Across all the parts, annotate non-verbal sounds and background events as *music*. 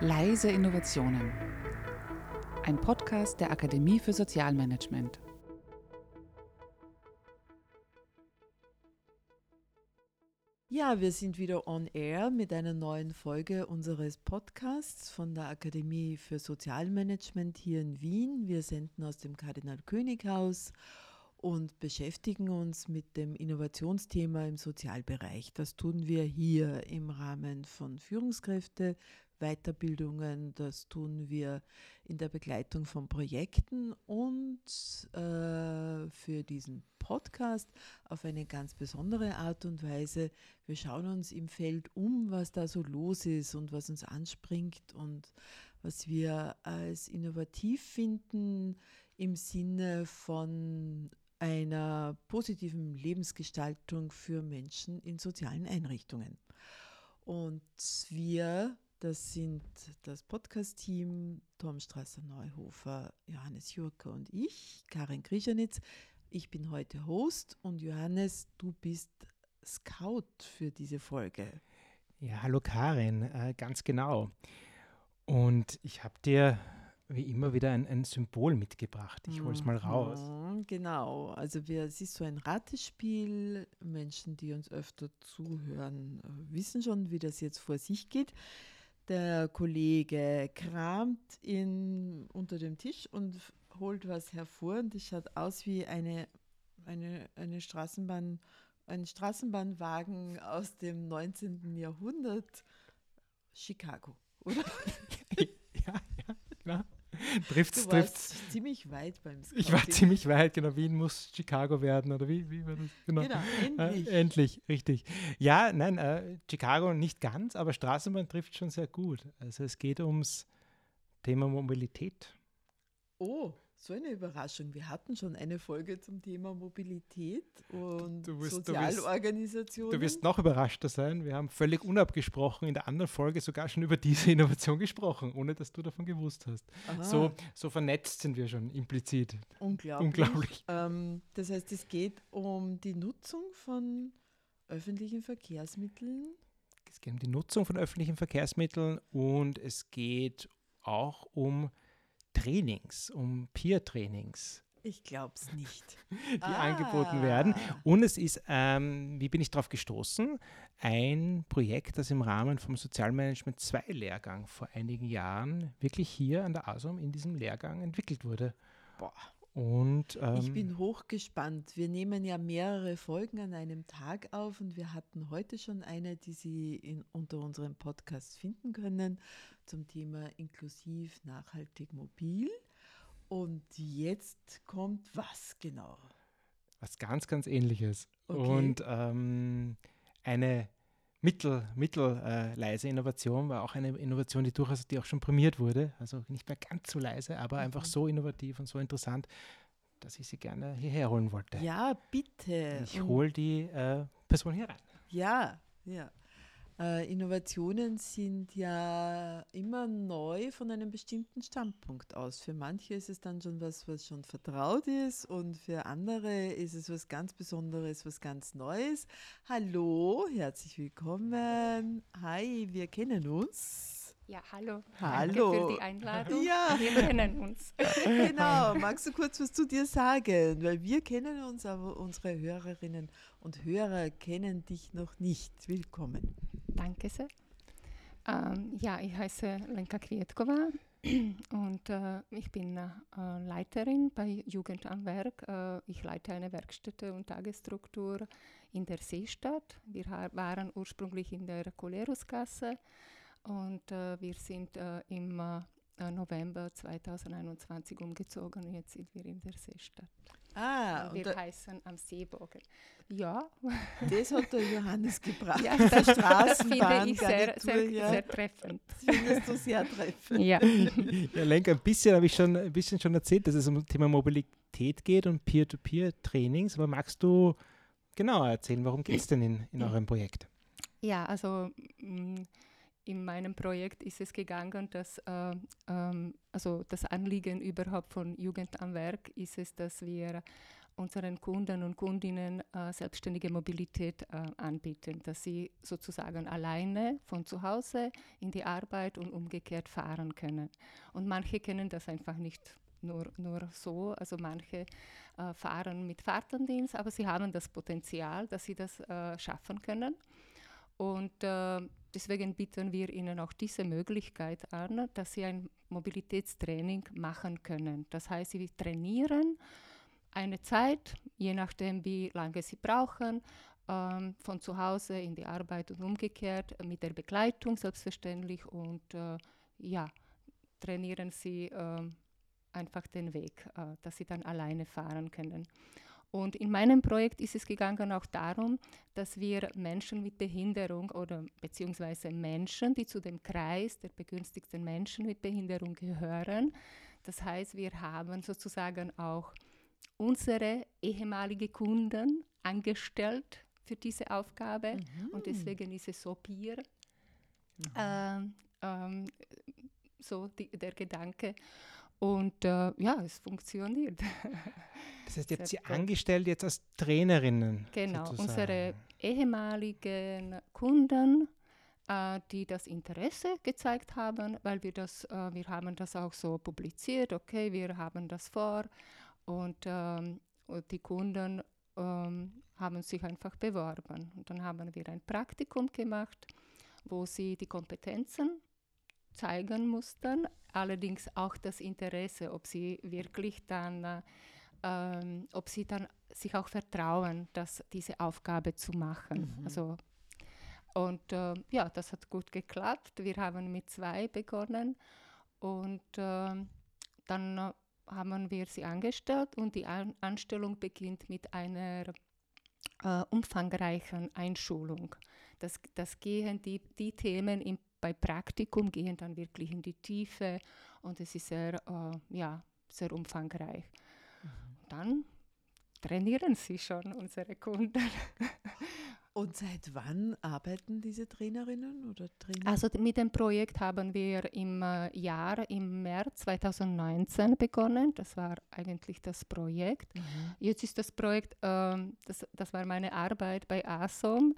Leise Innovationen. Ein Podcast der Akademie für Sozialmanagement. Ja, wir sind wieder on air mit einer neuen Folge unseres Podcasts von der Akademie für Sozialmanagement hier in Wien. Wir senden aus dem Kardinal König Haus und beschäftigen uns mit dem Innovationsthema im Sozialbereich. Das tun wir hier im Rahmen von Führungskräfte, Weiterbildungen, das tun wir in der Begleitung von Projekten und äh, für diesen Podcast auf eine ganz besondere Art und Weise. Wir schauen uns im Feld um, was da so los ist und was uns anspringt und was wir als innovativ finden im Sinne von einer positiven Lebensgestaltung für Menschen in sozialen Einrichtungen. Und wir, das sind das Podcast-Team Tom Strasser-Neuhofer, Johannes Jurka und ich, Karin Krischanitz. Ich bin heute Host und Johannes, du bist Scout für diese Folge. Ja, hallo Karin, äh, ganz genau. Und ich habe dir wie immer wieder ein, ein Symbol mitgebracht. Ich hole es mal raus. Mhm, genau, also wir, es ist so ein Ratespiel. Menschen, die uns öfter zuhören, äh, wissen schon, wie das jetzt vor sich geht. Der Kollege kramt in, unter dem Tisch und holt was hervor und das schaut aus wie eine, eine, eine Straßenbahn, ein Straßenbahnwagen aus dem 19. Jahrhundert, Chicago, oder? *laughs* ja, ja, genau. *laughs* Trifft's, du trifft's. warst ziemlich weit beim Scouting. Ich war ziemlich weit, genau. Wien muss Chicago werden, oder wie, wie war das? Genau, endlich. Äh, endlich, richtig. Ja, nein, äh, Chicago nicht ganz, aber Straßenbahn trifft schon sehr gut. Also es geht ums Thema Mobilität. Oh, so eine Überraschung. Wir hatten schon eine Folge zum Thema Mobilität und Du wirst- du wirst- Sozialorganisationen. Du wirst noch überraschter sein. Wir haben völlig unabgesprochen in der anderen Folge sogar schon über diese Innovation gesprochen, ohne dass du davon gewusst hast. Aha, So, so vernetzt sind wir schon implizit. unglaublich. unglaublich. Ähm, das heißt, es geht um die Nutzung von öffentlichen Verkehrsmitteln. Es geht um die Nutzung von öffentlichen Verkehrsmitteln und es geht auch um Trainings, um Peer-Trainings, Ich glaube es nicht. *laughs* die Ah. angeboten werden. Und es ist, ähm, wie bin ich darauf gestoßen, ein Projekt, das im Rahmen vom Sozialmanagement 2 Lehrgang vor einigen Jahren wirklich hier an der ASOM in diesem Lehrgang entwickelt wurde. Boah. Und ähm, Ich bin hochgespannt. Wir nehmen ja mehrere Folgen an einem Tag auf und wir hatten heute schon eine, die Sie in, unter unserem Podcast finden können zum Thema inklusiv, nachhaltig, mobil. Und jetzt kommt was genau? was ganz, ganz ähnliches. Okay. Und ähm, eine mittel, mittelleise Innovation war auch eine Innovation, die durchaus die auch schon prämiert wurde. Also nicht mehr ganz so leise, aber einfach Mhm. so innovativ und so interessant, dass ich sie gerne hierher holen wollte. Ja, bitte. Ich hole die äh, Person hier rein. Ja, ja. Äh, Innovationen sind ja immer neu von einem bestimmten Standpunkt aus. Für manche ist es dann schon was, was schon vertraut ist und für andere ist es was ganz Besonderes, was ganz Neues. Hallo, herzlich willkommen. Hi, wir kennen uns. Ja, hallo. Hallo. Danke für die Einladung. Ja. Wir kennen uns. *laughs* Genau, magst du kurz was zu dir sagen? Weil wir kennen uns, aber unsere Hörerinnen und Hörer kennen dich noch nicht. Willkommen. Danke sehr. Ähm, ja, ich heiße Lenka Kvietkova *clears throat* und äh, ich bin äh, Leiterin bei Jugend am Werk. Äh, ich leite eine Werkstätte und Tagesstruktur in der Seestadt. Wir waren ursprünglich in der Colerusgasse und äh, wir sind äh, im äh, November 2021 umgezogen. Jetzt sind wir in der Seestadt. Ah, und wir heißen am Seebogen. Ja, das hat der Johannes gebracht. Ja, der das, das finde ich sehr, sehr, ja. sehr treffend. Das findest du sehr treffend. Ja. Ja, Lenk, ein bisschen habe ich schon ein bisschen schon erzählt, dass es um das Thema Mobilität geht und Peer-to-Peer-Trainings. Aber magst du genauer erzählen, worum geht es denn in, in eurem Projekt? ja, also mm, in meinem Projekt ist es gegangen, dass äh, ähm, also das Anliegen überhaupt von Jugend am Werk ist es, dass wir unseren Kunden und Kundinnen äh, selbstständige Mobilität äh, anbieten, dass sie sozusagen alleine von zu Hause in die Arbeit und umgekehrt fahren können. Und manche kennen das einfach nicht nur, nur so, also manche äh, fahren mit Fahrtendienst, aber sie haben das Potenzial, dass sie das äh, schaffen können. Und äh, deswegen bieten wir Ihnen auch diese Möglichkeit an, dass Sie ein Mobilitätstraining machen können. Das heißt, Sie trainieren eine Zeit, je nachdem, wie lange sie brauchen, ähm, von zu Hause in die Arbeit und umgekehrt, mit der Begleitung selbstverständlich und äh, ja, trainieren sie äh, einfach den Weg, äh, dass sie dann alleine fahren können. Und in meinem Projekt ist es gegangen auch darum, dass wir Menschen mit Behinderung oder beziehungsweise Menschen, die zu dem Kreis der begünstigten Menschen mit Behinderung gehören, das heißt, wir haben sozusagen auch unsere ehemalige Kunden angestellt für diese Aufgabe mhm. und deswegen ist es so Peer. Mhm. Ähm, ähm, so die, der Gedanke. Und äh, ja, es funktioniert. *laughs* Das heißt, ihr habt sie angestellt jetzt als Trainerinnen. Genau, sozusagen. unsere ehemaligen Kunden, äh, die das Interesse gezeigt haben, weil wir das, äh, wir haben das auch so publiziert, okay, wir haben das vor und, ähm, und die Kunden ähm, haben sich einfach beworben. Und dann haben wir ein Praktikum gemacht, wo sie die Kompetenzen zeigen mussten, allerdings auch das Interesse, ob sie wirklich dann, äh, ähm, ob sie dann sich auch vertrauen, dass diese Aufgabe zu machen. Mhm. Also und äh, ja, das hat gut geklappt. Wir haben mit zwei begonnen und äh, dann haben wir sie angestellt und die An Anstellung beginnt mit einer äh, umfangreichen Einschulung. Das, das gehen die, die Themen im, bei Praktikum gehen dann wirklich in die Tiefe und es ist sehr, äh, ja, sehr umfangreich. Mhm. Dann trainieren sie schon unsere Kunden. *laughs* Und seit wann arbeiten diese Trainerinnen oder Trainer? Also mit dem Projekt haben wir im äh, Jahr, im März 2019 begonnen. Das war eigentlich das Projekt. Mhm. Jetzt ist das Projekt, ähm, das, das war meine Arbeit bei ASOM.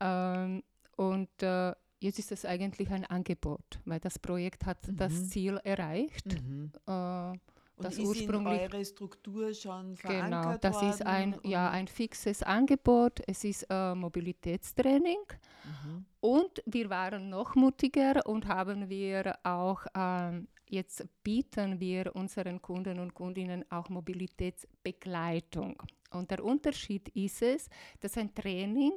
Ähm, und äh, jetzt ist es eigentlich ein Angebot, weil das Projekt hat mhm. das Ziel erreicht. Mhm. Äh, und das ist ursprünglich in eure Struktur schon verankert Genau, das ist ein, ja, ein fixes Angebot. Es ist äh, Mobilitätstraining. Mhm. Und wir waren noch mutiger und haben wir auch, äh, jetzt bieten wir unseren Kunden und Kundinnen auch Mobilitätsbegleitung. Und der Unterschied ist es, dass ein Training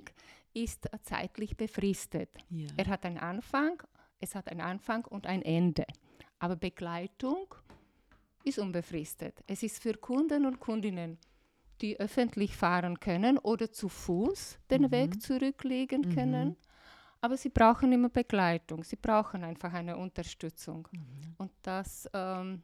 ist zeitlich befristet. Ja. Er hat einen Anfang, es hat einen Anfang und ein Ende. Aber Begleitung ist unbefristet. Es ist für Kunden und Kundinnen, die öffentlich fahren können oder zu Fuß den mhm. Weg zurücklegen mhm. können. Aber sie brauchen immer Begleitung. Sie brauchen einfach eine Unterstützung. Mhm. Und das, ähm,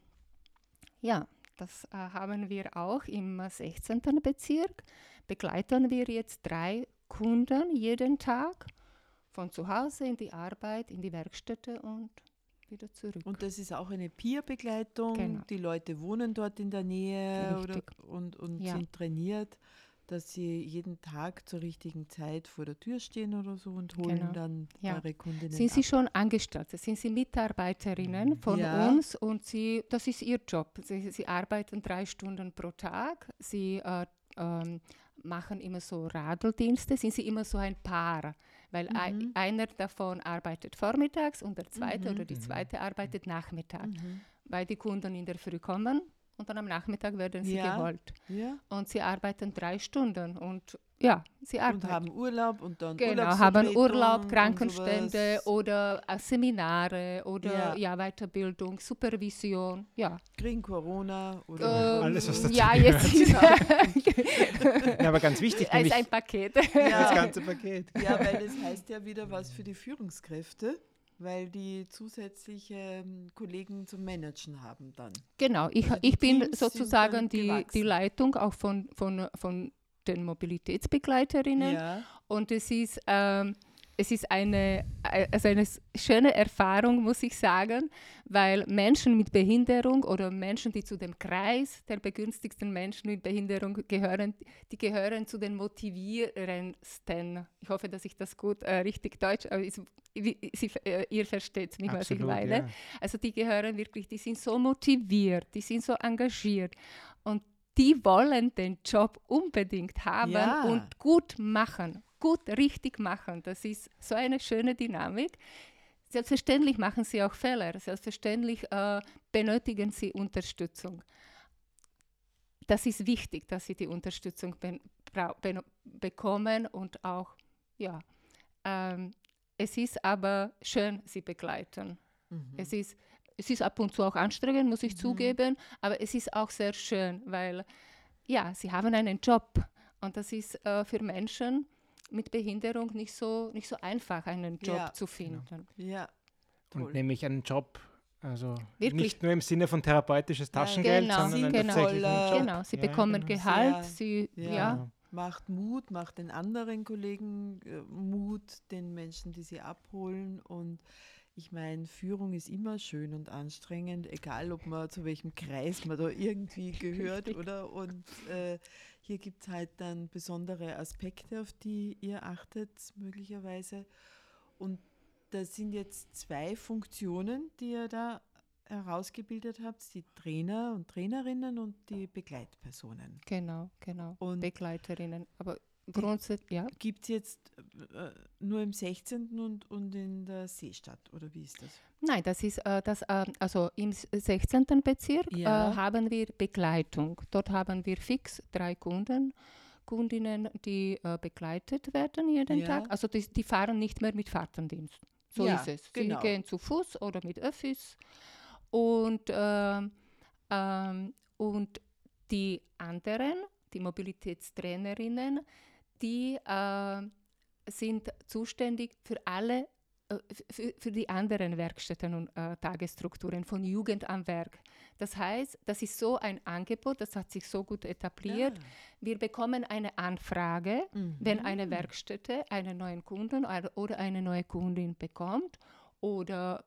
ja, das äh, haben wir auch im 16. Bezirk. Begleiten wir jetzt drei Kunden jeden Tag von zu Hause in die Arbeit, in die Werkstätte und wieder zurück. Und das ist auch eine Peer-Begleitung. Genau. Die Leute wohnen dort in der Nähe oder, und, und ja. sind trainiert, dass sie jeden Tag zur richtigen Zeit vor der Tür stehen oder so und holen genau. dann ja. eure Kundinnen. Sind Sie ab. schon angestellt? Sind Sie Mitarbeiterinnen mhm. von ja. uns und Sie, das ist Ihr Job. Sie, sie arbeiten drei Stunden pro Tag. Sie äh, ähm, machen immer so Radeldienste. Sind Sie immer so ein Paar? Weil mhm. ein, einer davon arbeitet vormittags und der zweite mhm. oder die mhm. zweite arbeitet nachmittags, mhm. weil die Kunden in der Früh kommen und dann am Nachmittag werden sie ja. geholt. Ja. Und sie arbeiten drei Stunden und ja, sie arbeiten. Und haben Urlaub und dann Genau, haben Urlaub, Krankenstände oder äh, Seminare oder ja. ja. Weiterbildung, Supervision, ja. Kriegen Corona oder ähm, alles, was dazu Ja, jetzt *laughs* ist ja, aber ganz wichtig. Ist ein Paket. Ja. *laughs* Das ganze Paket. Ja, weil das heißt ja wieder was für die Führungskräfte weil die zusätzliche ähm, Kollegen zum Managen haben dann. Genau, ich, also ich bin sozusagen die, die Leitung auch von, von, von den Mobilitätsbegleiterinnen ja. und es ist, ähm, es ist eine, also eine schöne Erfahrung, muss ich sagen, weil Menschen mit Behinderung oder Menschen, die zu dem Kreis der begünstigsten Menschen mit Behinderung gehören, die gehören zu den motivierendsten. Ich hoffe, dass ich das gut äh, richtig deutsch, aber ist, wie, sie, äh, ihr versteht mich, was ich meine. Ja. Also die gehören wirklich, die sind so motiviert, die sind so engagiert und die wollen den Job unbedingt haben ja. und gut machen, gut richtig machen. Das ist so eine schöne Dynamik. Selbstverständlich machen sie auch Fehler, selbstverständlich äh, benötigen sie Unterstützung. Das ist wichtig, dass sie die Unterstützung be be bekommen und auch, ja, ähm, es ist aber schön, sie begleiten. Mhm. Es ist es ist ab und zu auch anstrengend, muss ich mhm. zugeben, aber es ist auch sehr schön, weil ja, sie haben einen Job und das ist äh, für Menschen mit Behinderung nicht so, nicht so einfach, einen Job ja. zu finden. Genau. Ja. Toll. Und nämlich einen Job, also Wirklich? nicht nur im Sinne von therapeutisches Taschengeld, genau. sondern sie, genau. tatsächlich einen Job. Genau, sie ja, bekommen genau. Gehalt, sie, ja. ja. Macht Mut, macht den anderen Kollegen äh, Mut, den Menschen, die sie abholen und ich meine, Führung ist immer schön und anstrengend, egal ob man zu welchem Kreis man da irgendwie *laughs* gehört, oder? Und äh, hier gibt es halt dann besondere Aspekte, auf die ihr achtet, möglicherweise. Und das sind jetzt zwei Funktionen, die ihr da herausgebildet habt, die Trainer und Trainerinnen und die Begleitpersonen. Genau, genau. Und Begleiterinnen. Aber Grundsätzlich, ja. Gibt es jetzt äh, nur im 16. Und, und in der Seestadt oder wie ist das? Nein, das ist äh, das, äh, also im 16. Bezirk äh, ja. haben wir Begleitung. Dort haben wir fix drei Kunden. Kundinnen, die äh, begleitet werden jeden ja. Tag. Also die, die, fahren nicht mehr mit Fahrtendienst. So ja, ist es. Genau. Sie gehen zu Fuß oder mit Öffis. Und, ähm, ähm, und die anderen, die Mobilitätstrainerinnen, die äh, sind zuständig für alle, äh, für, für, die anderen Werkstätten und äh, Tagesstrukturen von Jugend am Werk. Das heißt, das ist so ein Angebot, das hat sich so gut etabliert. Ja. Wir bekommen eine Anfrage, mhm. wenn eine Werkstätte einen neuen Kunden oder eine neue Kundin bekommt oder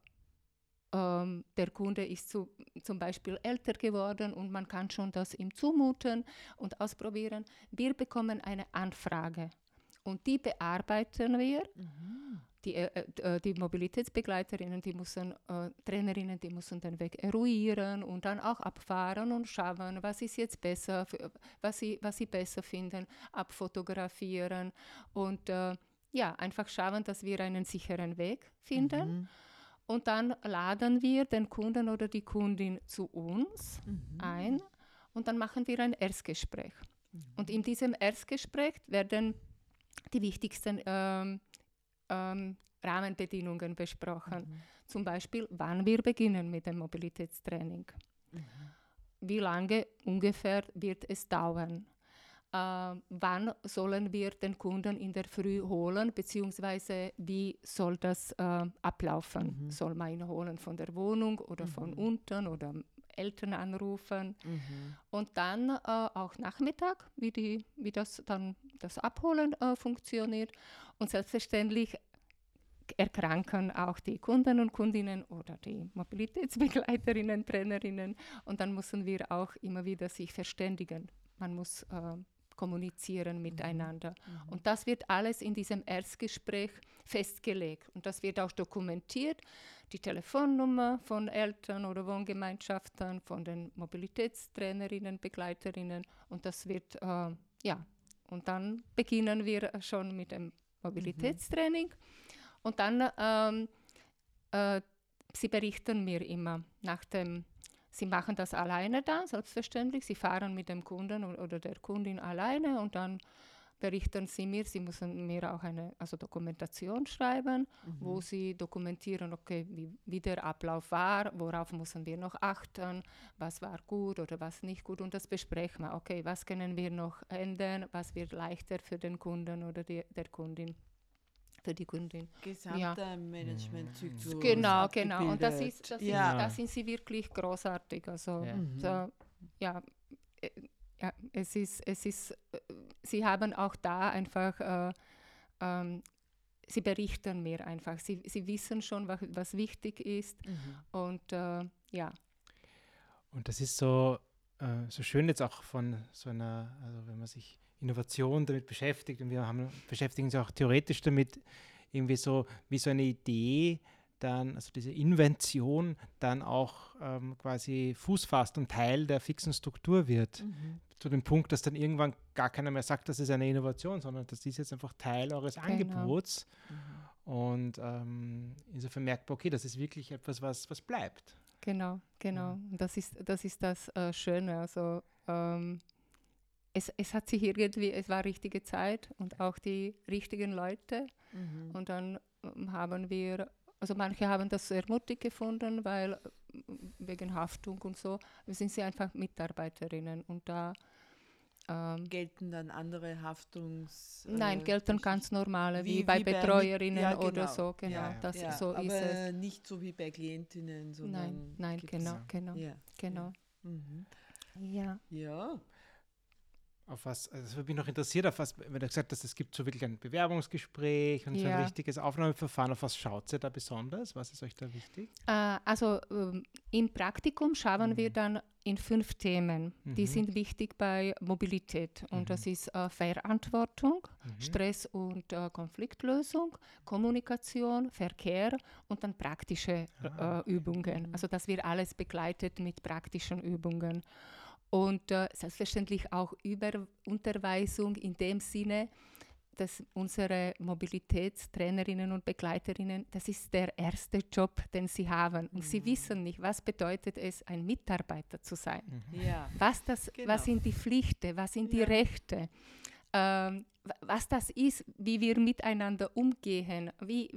ähm, der Kunde ist zu, zum Beispiel älter geworden und man kann schon das ihm zumuten und ausprobieren. Wir bekommen eine Anfrage und die bearbeiten wir. Mhm. Die, äh, äh, die, Mobilitätsbegleiterinnen, die müssen, äh, Trainerinnen, die müssen den Weg eruieren und dann auch abfahren und schauen, was ist jetzt besser, was, sie, was sie besser finden, abfotografieren und äh, ja, einfach schauen, dass wir einen sicheren Weg finden. Mhm. Und dann laden wir den Kunden oder die Kundin zu uns mhm. ein und dann machen wir ein Erstgespräch. Mhm. Und in diesem Erstgespräch werden die wichtigsten ähm, ähm, Rahmenbedingungen besprochen. Mhm. Zum Beispiel, wann wir beginnen mit dem Mobilitätstraining. Mhm. Wie lange ungefähr wird es dauern? Äh, wann sollen wir den Kunden in der Früh holen, beziehungsweise wie soll das äh, ablaufen? Mhm. Soll man ihn holen von der Wohnung oder mhm. von unten oder Eltern anrufen? Mhm. Und dann äh, auch Nachmittag, wie, die, wie das dann das Abholen äh, funktioniert. Und selbstverständlich erkranken auch die Kunden und Kundinnen oder die Mobilitätsbegleiterinnen, Trainerinnen. Und dann müssen wir auch immer wieder sich verständigen. Man muss äh, kommunizieren mhm. miteinander. Mhm. Und das wird alles in diesem Erstgespräch festgelegt. Und das wird auch dokumentiert. Die Telefonnummer von Eltern oder Wohngemeinschaften, von den Mobilitätstrainerinnen, Begleiterinnen. Und das wird, äh, ja, und dann beginnen wir schon mit dem Mobilitätstraining. Mhm. Und dann, ähm, äh, sie berichten mir immer nach dem Sie machen das alleine dann, selbstverständlich. Sie fahren mit dem Kunden oder der Kundin alleine und dann berichten sie mir, sie müssen mir auch eine also Dokumentation schreiben, mhm. wo sie dokumentieren, okay, wie, wie, der Ablauf war, worauf müssen wir noch achten, was war gut oder was nicht gut und das besprechen wir. Okay, was können wir noch ändern, was wird leichter für den Kunden oder die, der Kundin für die Kundin. Gesamter ja. Managementzyklus. Genau, genau. Und das ist, das, ja. ist, da sind sie wirklich großartig. Also ja, mhm. so, ja, äh, ja, es ist, es ist, äh, sie haben auch da einfach äh, ähm, sie berichten mir einfach. Sie, sie wissen schon, was, was wichtig ist. Mhm. Und äh, ja. Und das ist so, äh, so schön jetzt auch von so einer, also wenn man sich Innovation damit beschäftigt und wir haben, beschäftigen uns auch theoretisch damit, irgendwie so wie so eine Idee dann, also diese Invention dann auch ähm, quasi Fuß fasst und Teil der fixen Struktur wird. Mhm. Zu dem Punkt, dass dann irgendwann gar keiner mehr sagt, das ist eine Innovation, sondern das ist jetzt einfach Teil eures genau. Angebots. Mhm. Und ähm, insofern merkt man, okay, das ist wirklich etwas, was, was bleibt. Genau, genau. Ja. Das ist das, ist das äh, Schöne. Also ähm, es, es hat sich irgendwie, es war richtige Zeit und auch die richtigen Leute. Mhm. Und dann ähm, haben wir, also manche haben das sehr mutig gefunden, weil äh, wegen Haftung und so, wir sind sie einfach Mitarbeiterinnen und da ähm, gelten dann andere Haftungs... Nein, äh, gelten ganz normale, wie, wie bei wie Betreuerinnen bei, ja, genau. oder so, genau. Ja, das, ja, so aber ist es. nicht so wie bei Klientinnen, sondern... Nein, nein, genau, genau, genau. Mhm. Ja. Ja auf was, also das bin ich noch interessiert, auf was, wenn du gesagt hast, es gibt so wirklich ein Bewerbungsgespräch und ja. so ein richtiges Aufnahmeverfahren, auf was schaut ihr da besonders? Was ist euch da wichtig? Äh, also ähm, im Praktikum schauen mhm. wir dann in fünf Themen. Mhm. Die sind wichtig bei Mobilität und mhm. das ist äh, Verantwortung, mhm. Stress und äh, Konfliktlösung, Kommunikation, Verkehr und dann praktische ah. Äh, Übungen. Also dass wir alles begleitet mit praktischen Übungen und äh, selbstverständlich auch über Unterweisung in dem Sinne, dass unsere Mobilitätstrainerinnen und Begleiterinnen, das ist der erste Job, den sie haben. Und mhm. sie wissen nicht, was bedeutet es, ein Mitarbeiter zu sein. Mhm. Ja. Was, das, genau. was sind die Pflichten, was sind die Rechte, ähm, was das ist, wie wir miteinander umgehen, wie,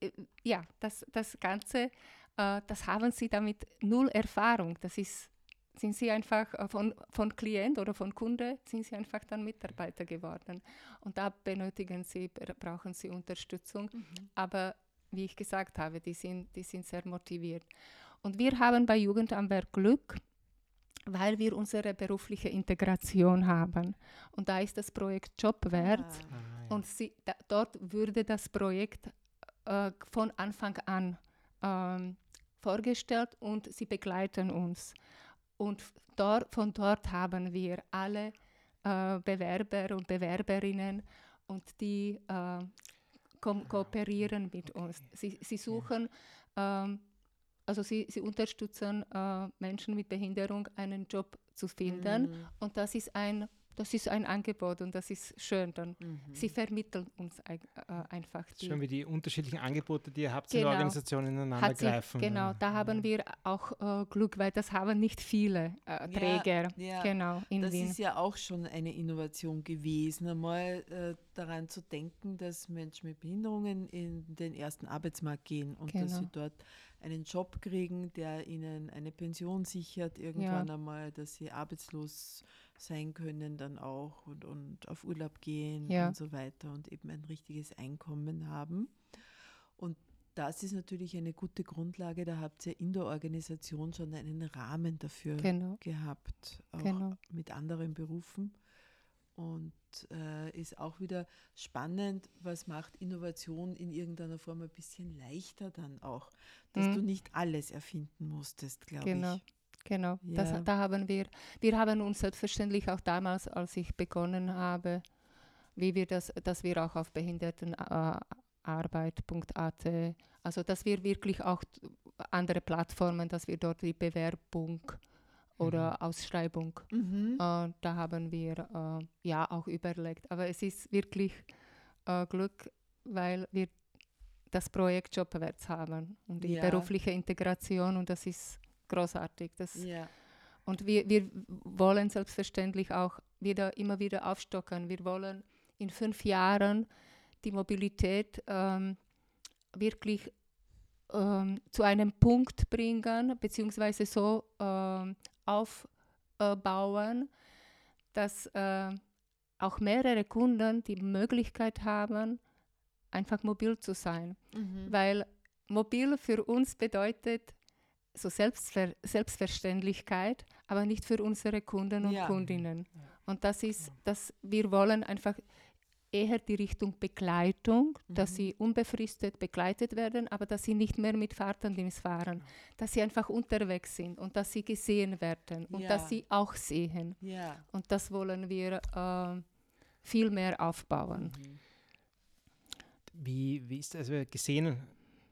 äh, ja, das, das Ganze, äh, das haben sie damit null Erfahrung. Das ist sind sie einfach äh, von, von Klient oder von Kunde, sind sie einfach dann Mitarbeiter geworden. Und da benötigen sie, brauchen sie Unterstützung. Mhm. Aber wie ich gesagt habe, die sind, die sind sehr motiviert. Und wir haben bei Jugend am Werk Glück, weil wir unsere berufliche Integration haben. Und da ist das Projekt Jobwert. Ah. Ah. Und sie, da, dort würde das Projekt äh, von Anfang an ähm, vorgestellt und sie begleiten uns. Und dort, von dort haben wir alle äh, Bewerber und Bewerberinnen und die äh, ko kooperieren mit uns. Sie, sie suchen, ähm, also sie, sie unterstützen äh, Menschen mit Behinderung, einen Job zu finden. Mhm. Und das ist ein das ist ein Angebot und das ist schön. Dann mhm. Sie vermitteln uns äh, einfach. Die schön, wie die unterschiedlichen Angebote, die ihr habt, genau. in der Organisation ineinander Hat greifen. genau, da haben wir auch äh, Glück, weil das haben nicht viele äh, Träger. Ja, ja, genau, in das Wien. ist ja auch schon eine Innovation gewesen, einmal äh, daran zu denken, dass Menschen mit Behinderungen in den ersten Arbeitsmarkt gehen und genau. dass sie dort einen Job kriegen, der ihnen eine Pension sichert, irgendwann ja. einmal, dass sie arbeitslos sind sein können dann auch und, und auf Urlaub gehen ja. und so weiter und eben ein richtiges Einkommen haben. Und das ist natürlich eine gute Grundlage. Da habt ihr in der Organisation schon einen Rahmen dafür genau. gehabt, auch genau. mit anderen Berufen. Und äh, ist auch wieder spannend, was macht Innovation in irgendeiner Form ein bisschen leichter dann auch, dass mhm. du nicht alles erfinden musstest, glaube genau. ich. Genau, ja. das, da haben wir, wir haben uns selbstverständlich auch damals, als ich begonnen habe, wie wir das, dass wir auch auf Behindertenarbeit.at, also dass wir wirklich auch andere Plattformen, dass wir dort die Bewerbung oder mhm. Ausschreibung, mhm. äh, da haben wir äh, ja auch überlegt. Aber es ist wirklich äh, Glück, weil wir das Projekt Jobwärts haben und die ja. berufliche Integration und das ist großartig. Das, ja. Und wir, wir wollen selbstverständlich auch wieder, immer wieder aufstocken. Wir wollen in fünf Jahren die Mobilität ähm, wirklich ähm, zu einem Punkt bringen, beziehungsweise so ähm, aufbauen, dass äh, auch mehrere Kunden die Möglichkeit haben, einfach mobil zu sein. Mhm. Weil mobil für uns bedeutet so Selbstver Selbstverständlichkeit, aber nicht für unsere Kunden und ja. Kundinnen. Und das ist, dass wir wollen einfach eher die Richtung Begleitung, Mhm. dass sie unbefristet begleitet werden, aber dass sie nicht mehr mit Fahrtendienst fahren, dass sie einfach unterwegs sind und dass sie gesehen werden und Ja. dass sie auch sehen. Ja. Und das wollen wir äh, viel mehr aufbauen. Mhm. Wie, wie ist das, also gesehen,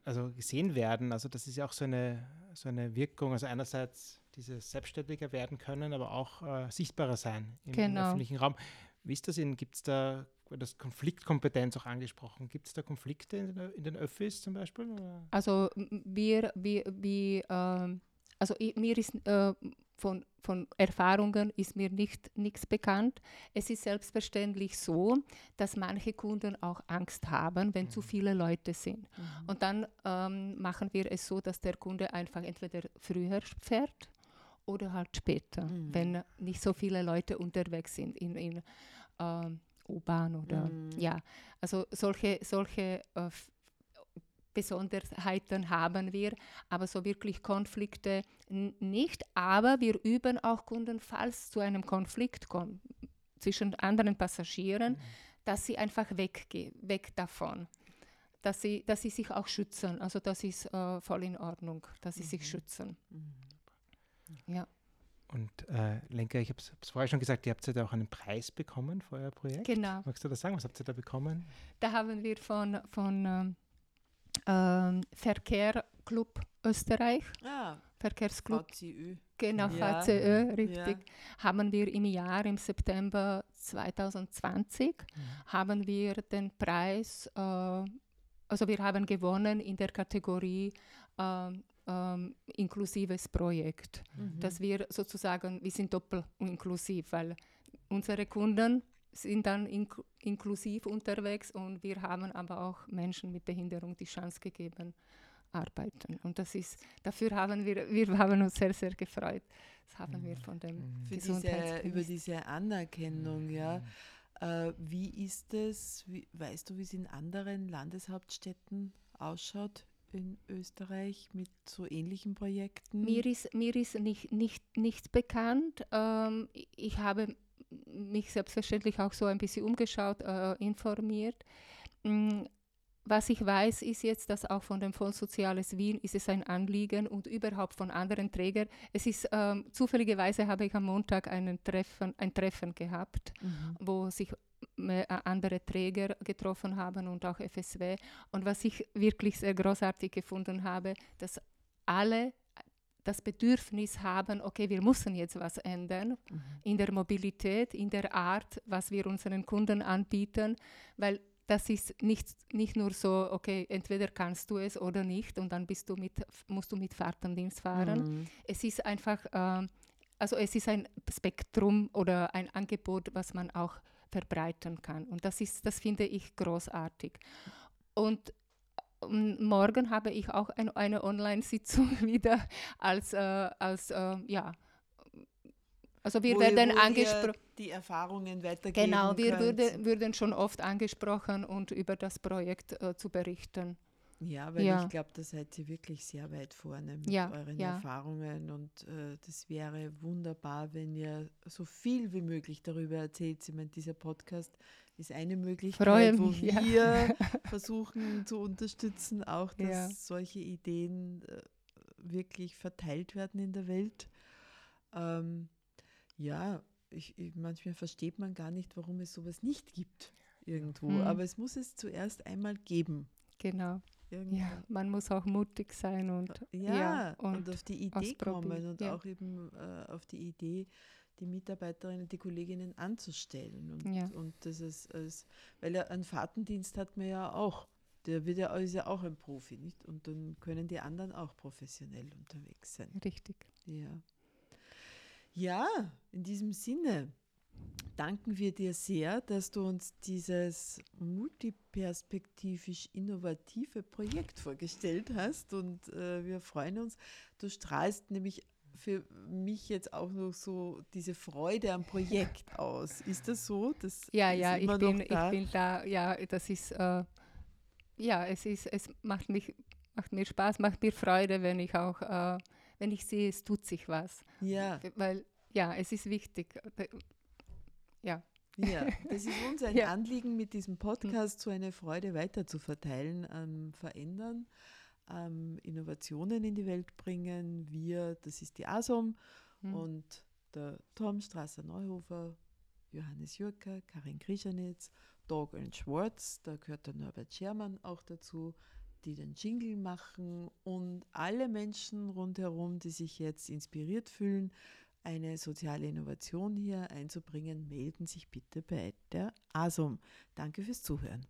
also gesehen werden? Also das ist ja auch so eine, so eine Wirkung. Also einerseits dieses selbstständiger werden können, aber auch äh, sichtbarer sein im, Genau. öffentlichen Raum. Wie ist das in, gibt es da, das Konfliktkompetenz auch angesprochen, gibt es da Konflikte in den, in den Öffis zum Beispiel? Oder? Also wir, wir, wir ähm, also i- mir ist äh, von, von Erfahrungen ist mir nicht nichts bekannt. Es ist selbstverständlich so, dass manche Kunden auch Angst haben, wenn zu viele Leute sind. Mhm. Und dann ähm, machen wir es so, dass der Kunde einfach entweder früher fährt oder halt später, Mhm. wenn nicht so viele Leute unterwegs sind in, in ähm, U-Bahn oder Mhm. ja. Also solche, solche äh, Besonderheiten haben wir, aber so wirklich Konflikte nicht. Aber wir üben auch Kunden, falls zu einem Konflikt kommt zwischen anderen Passagieren, dass sie einfach weggehen, weg davon. Dass sie, dass sie sich auch schützen. Also das ist äh, voll in Ordnung, dass sie sich schützen. Mhm. Ja, Und äh, Lenka, ich habe es vorher schon gesagt, ihr habt ja da auch einen Preis bekommen für euer Projekt. genau. Magst du das sagen? Was habt ihr da bekommen? Da haben wir von, von ähm, Verkehrclub Österreich, Ah, Verkehrsclub, VCÜ. genau, Ja. VCÖ, richtig, Ja. haben wir im Jahr, im September 2020, haben wir den Preis, äh, also wir haben gewonnen in der Kategorie ähm, ähm, inklusives Projekt. Mhm. dass wir sozusagen, wir sind doppelt inklusiv, weil unsere Kunden sind dann ink inklusiv unterwegs und wir haben aber auch Menschen mit Behinderung die Chance gegeben, arbeiten. Und das ist, dafür haben wir, wir haben uns sehr, sehr gefreut. Das haben wir von dem Für diese, über diese Anerkennung, ja. Äh, wie ist es, wie, weißt du, wie es in anderen Landeshauptstädten ausschaut in Österreich mit so ähnlichen Projekten? Mir ist, mir ist nicht, nicht, nicht bekannt. Ähm, ich habe mich selbstverständlich auch so ein bisschen umgeschaut, äh, informiert. Mm, Was ich weiß, ist jetzt, dass auch von dem Fonds Soziales Wien ist es ein Anliegen und überhaupt von anderen Trägern. Es ist ähm, zufälligerweise habe ich am Montag einen Treffen, ein Treffen gehabt Mhm. wo sich äh, andere Träger getroffen haben und auch FSW. Und was ich wirklich sehr großartig gefunden habe, dass alle das Bedürfnis haben, okay, wir müssen jetzt was ändern Mhm. in der Mobilität, in der Art, was wir unseren Kunden anbieten, weil das ist nicht, nicht nur so, okay, entweder kannst du es oder nicht und dann bist du mit, musst du mit Fahrtendienst fahren. Mhm. Es ist einfach, ähm, also es ist ein Spektrum oder ein Angebot, was man auch verbreiten kann. Und das ist, das finde ich großartig. Und morgen habe ich auch ein, eine Online-Sitzung *laughs* wieder als, äh, als äh, ja, also wir Wo werden angesprochen. Die Erfahrungen weitergeben Genau, wir würde, würden schon oft angesprochen und über das Projekt äh, zu berichten. Ja, weil Ja. ich glaube, da seid ihr wirklich sehr weit vorne mit Ja, euren ja. Erfahrungen und äh, das wäre wunderbar, wenn ihr so viel wie möglich darüber erzählt. Ich meine, dieser Podcast ist eine Möglichkeit, Freue wo ja. wir *laughs* versuchen zu unterstützen, auch dass Ja. solche Ideen äh, wirklich verteilt werden in der Welt. Ähm, ja, ich, ich, manchmal versteht man gar nicht, warum es sowas nicht gibt irgendwo, Mhm. aber es muss es zuerst einmal geben. Genau. Irgendwo. Ja, man muss auch mutig sein und Ja, und, und auf die Idee kommen und ja. auch eben äh, auf die Idee, die Mitarbeiterinnen, die Kolleginnen anzustellen. Und, Ja. und das ist, als, weil ja einen Fahrtendienst hat man ja auch. Der wird ja, ist ja auch ein Profi, nicht? Und dann können die anderen auch professionell unterwegs sein. richtig. Ja. Ja, in diesem Sinne danken wir dir sehr, dass du uns dieses multiperspektivisch innovative Projekt vorgestellt hast und äh, wir freuen uns. Du strahlst nämlich für mich jetzt auch noch so diese Freude am Projekt aus. Ist das so? Das Ja, ja, ich bin, noch ich da? bin da, ja, das ist, äh, ja, es ist, es macht mich, macht mir Spaß, macht mir Freude, wenn ich auch, äh, wenn ich sehe, es tut sich was. Ja, Weil, ja, es ist wichtig. Ja, Ja, das ist uns ein *laughs* ja. Anliegen, mit diesem Podcast so eine Freude weiter zu verteilen, ähm, verändern, ähm, Innovationen in die Welt bringen. Wir, das ist die ASOM mhm. und der Tom Strasser-Neuhofer, Johannes Jürker, Karin Krischanitz, Dog and Schwartz, da gehört der Norbert Schermann auch dazu, die den Jingle machen und alle Menschen rundherum, die sich jetzt inspiriert fühlen, eine soziale Innovation hier einzubringen, melden sich bitte bei der ASOM. Danke fürs Zuhören.